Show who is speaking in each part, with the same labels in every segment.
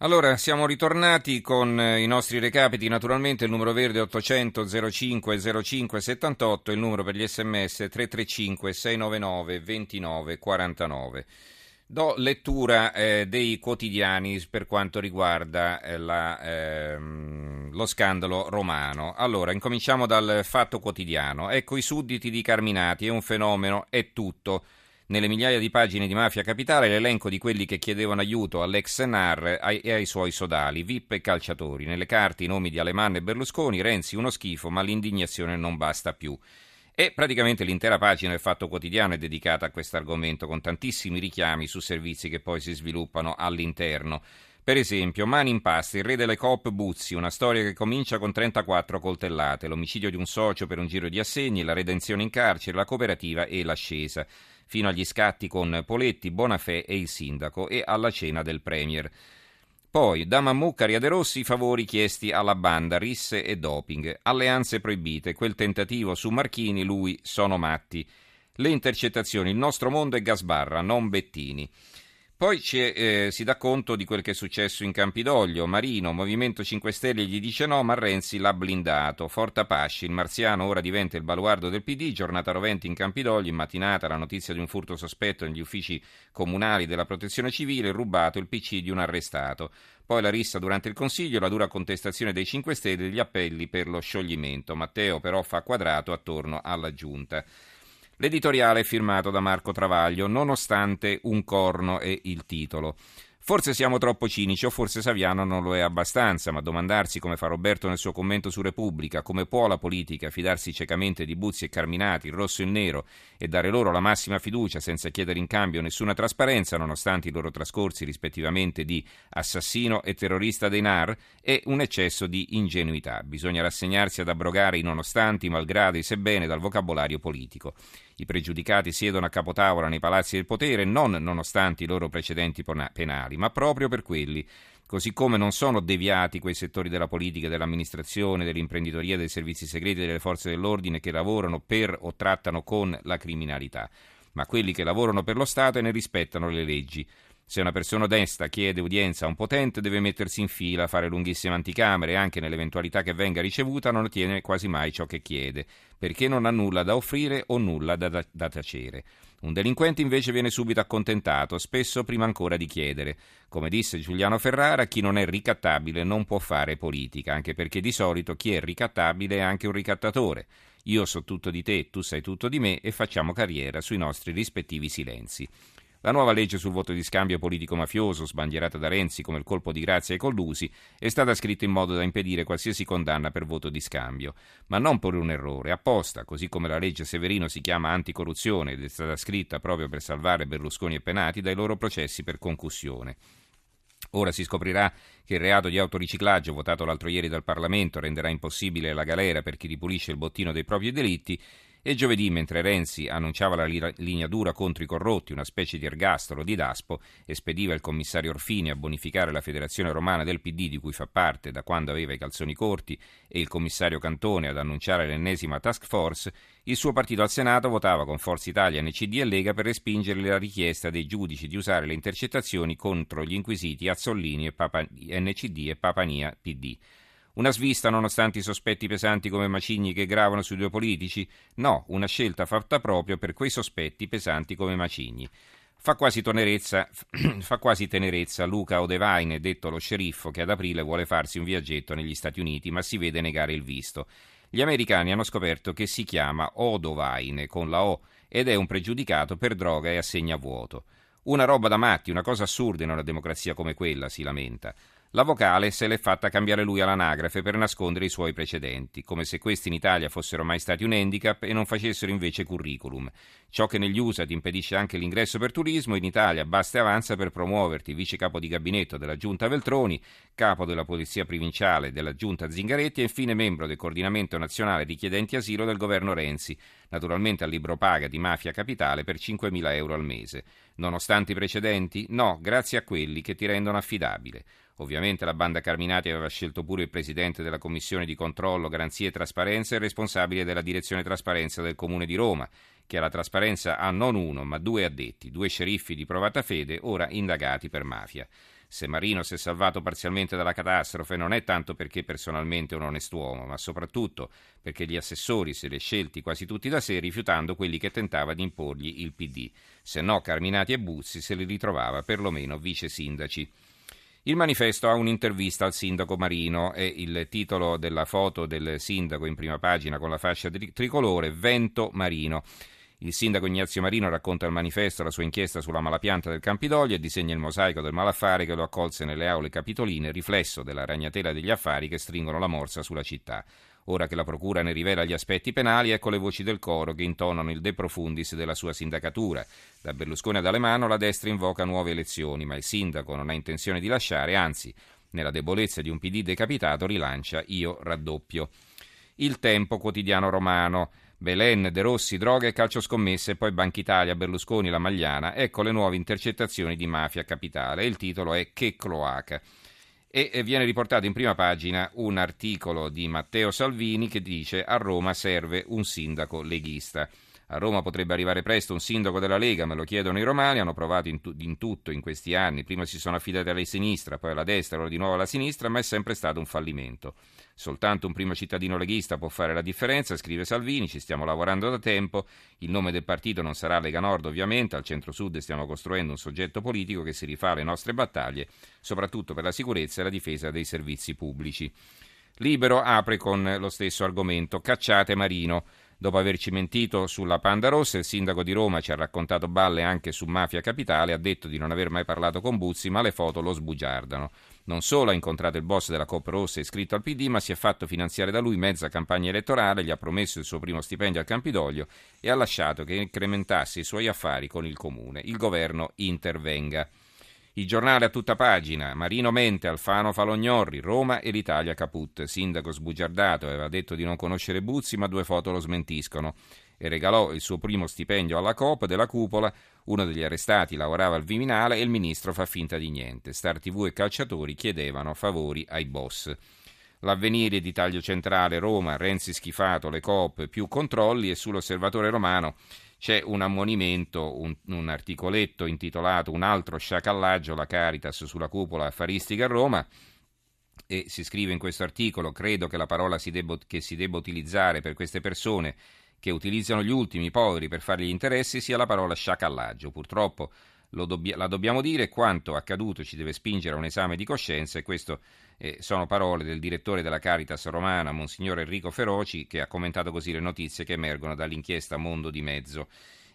Speaker 1: Allora, siamo ritornati con eh, i nostri recapiti, naturalmente il numero verde 800 05 05 78, il numero per gli sms 335 699 29 49. Do lettura eh, dei quotidiani per quanto riguarda eh, la, ehm, lo scandalo romano. Allora, incominciamo dal Fatto Quotidiano. Ecco i sudditi di Carminati, è un fenomeno, è tutto. Nelle migliaia di pagine di Mafia Capitale l'elenco di quelli che chiedevano aiuto all'ex NAR e ai suoi sodali, VIP e calciatori. Nelle carte i nomi di Alemanno e Berlusconi, Renzi uno schifo, ma l'indignazione non basta più. E praticamente l'intera pagina del Fatto Quotidiano è dedicata a questo argomento, con tantissimi richiami su servizi che poi si sviluppano all'interno. Per esempio, Mani in pasta, il re delle coop Buzzi, una storia che comincia con 34 coltellate, l'omicidio di un socio per un giro di assegni, la redenzione in carcere, la cooperativa e l'ascesa fino agli scatti con Poletti, Bonafè e il sindaco e alla cena del Premier. Poi, da Mammucari a De Rossi, i favori chiesti alla banda, risse e doping, alleanze proibite, quel tentativo su Marchini, lui, sono matti. Le intercettazioni, il nostro mondo è Gasbarra, non Bettini. Poi eh, si dà conto di quel che è successo in Campidoglio. Marino, Movimento 5 Stelle gli dice no, ma Renzi l'ha blindato. Forta Pasci, il marziano ora diventa il baluardo del PD. Giornata roventi in Campidoglio. In mattinata la notizia di un furto sospetto negli uffici comunali della protezione civile. Rubato il PC di un arrestato. Poi la rissa durante il Consiglio, la dura contestazione dei 5 Stelle e gli appelli per lo scioglimento. Matteo però fa quadrato attorno alla giunta. L'editoriale è firmato da Marco Travaglio, nonostante un corno è il titolo. Forse siamo troppo cinici o forse Saviano non lo è abbastanza, ma domandarsi come fa Roberto nel suo commento su Repubblica, come può la politica fidarsi ciecamente di Buzzi e Carminati, il rosso e il nero, e dare loro la massima fiducia senza chiedere in cambio nessuna trasparenza, nonostante i loro trascorsi rispettivamente di assassino e terrorista dei NAR, è un eccesso di ingenuità. Bisogna rassegnarsi ad abrogare i nonostante, i malgradi, sebbene dal vocabolario politico. I pregiudicati siedono a capotavola nei palazzi del potere non nonostante i loro precedenti penali, ma proprio per quelli. Così come non sono deviati quei settori della politica, dell'amministrazione, dell'imprenditoria, dei servizi segreti delle forze dell'ordine che lavorano per o trattano con la criminalità, ma quelli che lavorano per lo Stato e ne rispettano le leggi. Se una persona onesta chiede udienza a un potente, deve mettersi in fila, fare lunghissime anticamere e anche nell'eventualità che venga ricevuta non ottiene quasi mai ciò che chiede, perché non ha nulla da offrire o nulla da, da, da tacere. Un delinquente invece viene subito accontentato, spesso prima ancora di chiedere. Come disse Giuliano Ferrara, chi non è ricattabile non può fare politica, anche perché di solito chi è ricattabile è anche un ricattatore. Io so tutto di te, tu sai tutto di me e facciamo carriera sui nostri rispettivi silenzi. La nuova legge sul voto di scambio politico-mafioso, sbandierata da Renzi come il colpo di grazia ai collusi, è stata scritta in modo da impedire qualsiasi condanna per voto di scambio, ma non per un errore, apposta, così come la legge Severino si chiama anticorruzione ed è stata scritta proprio per salvare Berlusconi e Penati dai loro processi per concussione. Ora si scoprirà che il reato di autoriciclaggio votato l'altro ieri dal Parlamento renderà impossibile la galera per chi ripulisce il bottino dei propri delitti e giovedì, mentre Renzi annunciava la linea dura contro i corrotti, una specie di ergastolo di Daspo, e spediva il commissario Orfini a bonificare la federazione romana del PD di cui fa parte da quando aveva i calzoni corti e il commissario Cantone ad annunciare l'ennesima task force, il suo partito al Senato votava con Forza Italia, NCD e Lega per respingere la richiesta dei giudici di usare le intercettazioni contro gli inquisiti Azzollini e Papa, NCD e Papania PD. Una svista nonostante i sospetti pesanti come macigni che gravano sui due politici? No, una scelta fatta proprio per quei sospetti pesanti come macigni. Fa quasi, fa quasi tenerezza Luca Odevaine, detto lo sceriffo, che ad aprile vuole farsi un viaggetto negli Stati Uniti, ma si vede negare il visto. Gli americani hanno scoperto che si chiama Odovaine con la O ed è un pregiudicato per droga e assegna vuoto. Una roba da matti, una cosa assurda in una democrazia come quella, si lamenta. La vocale se l'è fatta cambiare lui all'anagrafe per nascondere i suoi precedenti, come se questi in Italia fossero mai stati un handicap e non facessero invece curriculum. Ciò che negli USA ti impedisce anche l'ingresso per turismo, in Italia basta e avanza per promuoverti vice capo di gabinetto della Giunta Veltroni, capo della Polizia Provinciale della Giunta Zingaretti e infine membro del Coordinamento Nazionale Richiedenti Asilo del governo Renzi, naturalmente al libro paga di Mafia Capitale per 5.000 euro al mese. Nonostante i precedenti? No, grazie a quelli che ti rendono affidabile. Ovviamente la banda Carminati aveva scelto pure il presidente della commissione di controllo, garanzie e trasparenza e il responsabile della direzione trasparenza del comune di Roma, che alla trasparenza ha non uno ma due addetti, due sceriffi di provata fede, ora indagati per mafia. Se Marino si è salvato parzialmente dalla catastrofe non è tanto perché personalmente è un onest'uomo, ma soprattutto perché gli assessori se li ha scelti quasi tutti da sé rifiutando quelli che tentava di imporgli il PD. Se no Carminati e Buzzi se li ritrovava perlomeno vice sindaci. Il manifesto ha un'intervista al sindaco Marino e il titolo della foto del sindaco in prima pagina con la fascia tricolore Vento Marino. Il sindaco Ignazio Marino racconta al manifesto la sua inchiesta sulla malapianta del Campidoglio e disegna il mosaico del malaffare che lo accolse nelle aule capitoline, riflesso della ragnatela degli affari che stringono la morsa sulla città. Ora che la Procura ne rivela gli aspetti penali, ecco le voci del coro che intonano il de profundis della sua sindacatura. Da Berlusconi ad Alemano la destra invoca nuove elezioni, ma il sindaco non ha intenzione di lasciare, anzi, nella debolezza di un PD decapitato rilancia io raddoppio. Il tempo quotidiano romano. Belen, De Rossi, droga e calcio scommesse, poi Banca Italia, Berlusconi, la Magliana. Ecco le nuove intercettazioni di mafia capitale. Il titolo è Che cloaca e viene riportato in prima pagina un articolo di Matteo Salvini che dice a Roma serve un sindaco leghista. A Roma potrebbe arrivare presto un sindaco della Lega, me lo chiedono i romani, hanno provato in, tu- in, tutto in questi anni, prima si sono affidati alla sinistra, poi alla destra, ora di nuovo alla sinistra, ma è sempre stato un fallimento. Soltanto un primo cittadino leghista può fare la differenza, scrive Salvini, ci stiamo lavorando da tempo, il nome del partito non sarà Lega Nord ovviamente, al centro-sud stiamo costruendo un soggetto politico che si rifà alle nostre battaglie, soprattutto per la sicurezza e la difesa dei servizi pubblici. Libero apre con lo stesso argomento, cacciate Marino. Dopo averci mentito sulla Panda Rossa, il sindaco di Roma ci ha raccontato balle anche su Mafia Capitale, ha detto di non aver mai parlato con Buzzi, ma le foto lo sbugiardano. Non solo ha incontrato il boss della Coop Rossa iscritto al PD, ma si è fatto finanziare da lui mezza campagna elettorale, gli ha promesso il suo primo stipendio al Campidoglio e ha lasciato che incrementasse i suoi affari con il comune. Il governo intervenga. Il giornale a tutta pagina, Marino mente, Alfano Falognorri, Roma e l'Italia caput. Sindaco sbugiardato, aveva detto di non conoscere Buzzi, ma due foto lo smentiscono. E regalò il suo primo stipendio alla COP della cupola, uno degli arrestati lavorava al Viminale e il ministro fa finta di niente. Star TV e calciatori chiedevano favori ai boss. L'avvenire di taglio centrale, Roma, Renzi schifato, le COP, più controlli e sull'osservatore romano c'è un ammonimento, un, un, articoletto intitolato Un altro sciacallaggio, la Caritas sulla cupola affaristica a Roma. E si scrive in questo articolo: Credo che la parola si debba, che si debba utilizzare per queste persone che utilizzano gli ultimi poveri per fare gli interessi sia la parola sciacallaggio. Purtroppo dobbia, la dobbiamo dire, quanto accaduto ci deve spingere a un esame di coscienza e questo eh, sono parole del direttore della Caritas romana, Monsignor Enrico Feroci, che ha commentato così le notizie che emergono dall'inchiesta Mondo di Mezzo.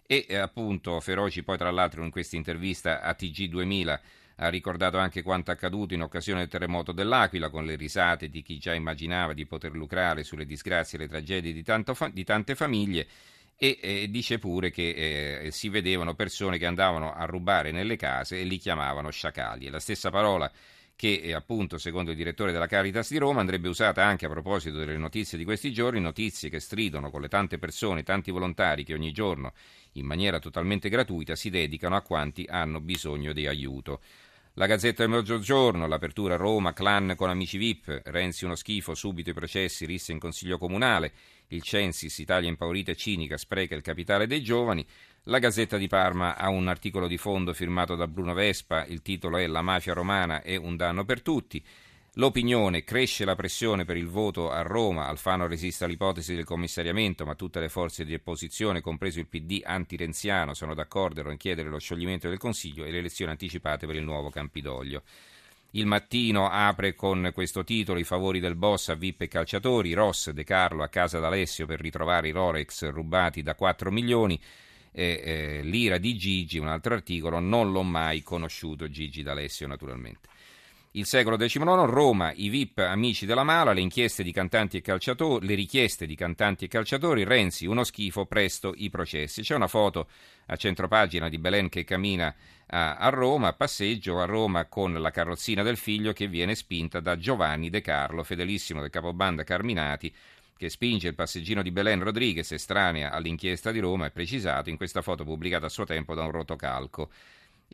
Speaker 1: E eh, appunto Feroci poi tra l'altro in questa intervista a TG2000 ha ricordato anche quanto accaduto in occasione del terremoto dell'Aquila, con le risate di chi già immaginava di poter lucrare sulle disgrazie e le tragedie di, fa- di tante famiglie e eh, dice pure che eh, si vedevano persone che andavano a rubare nelle case e li chiamavano sciacalli. È la stessa parola che eh, appunto secondo il direttore della Caritas di Roma andrebbe usata anche a proposito delle notizie di questi giorni, notizie che stridono con le tante persone, tanti volontari che ogni giorno in maniera totalmente gratuita si dedicano a quanti hanno bisogno di aiuto. La Gazzetta del Mezzogiorno, l'apertura Roma, clan con amici VIP, Renzi uno schifo, subito i processi, risse in Consiglio Comunale, il Censis, Italia impaurita e cinica, spreca il capitale dei giovani, la Gazzetta di Parma ha un articolo di fondo firmato da Bruno Vespa, il titolo è La mafia romana è un danno per tutti. L'opinione cresce la pressione per il voto a Roma, Alfano resiste all'ipotesi del commissariamento, ma tutte le forze di opposizione, compreso il PD anti-renziano, sono d'accordo in chiedere lo scioglimento del Consiglio e le elezioni anticipate per il nuovo Campidoglio. Il mattino apre con questo titolo i favori del boss a VIP e calciatori, Ross De Carlo a casa d'Alessio per ritrovare i Rolex rubati da 4 milioni, e, eh, l'ira di Gigi, un altro articolo, non l'ho mai conosciuto Gigi d'Alessio naturalmente. Il secolo XIX, Roma, i VIP amici della mala, le inchieste di cantanti e calciatori, le richieste di cantanti e calciatori, Renzi, uno schifo, presto i processi. C'è una foto a centropagina di Belen che cammina a, a Roma, passeggio a Roma con la carrozzina del figlio che viene spinta da Giovanni De Carlo, fedelissimo del capobanda Carminati, che spinge il passeggino di Belen Rodriguez, estranea all'inchiesta di Roma, è precisato in questa foto pubblicata a suo tempo da un rotocalco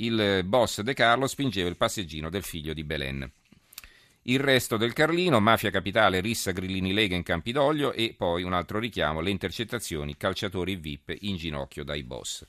Speaker 1: il boss De Carlo spingeva il passeggino del figlio di Belen. Il resto del Carlino, Mafia Capitale, Rissa Grillini Lega in Campidoglio e poi un altro richiamo, le intercettazioni, calciatori VIP in ginocchio dai boss.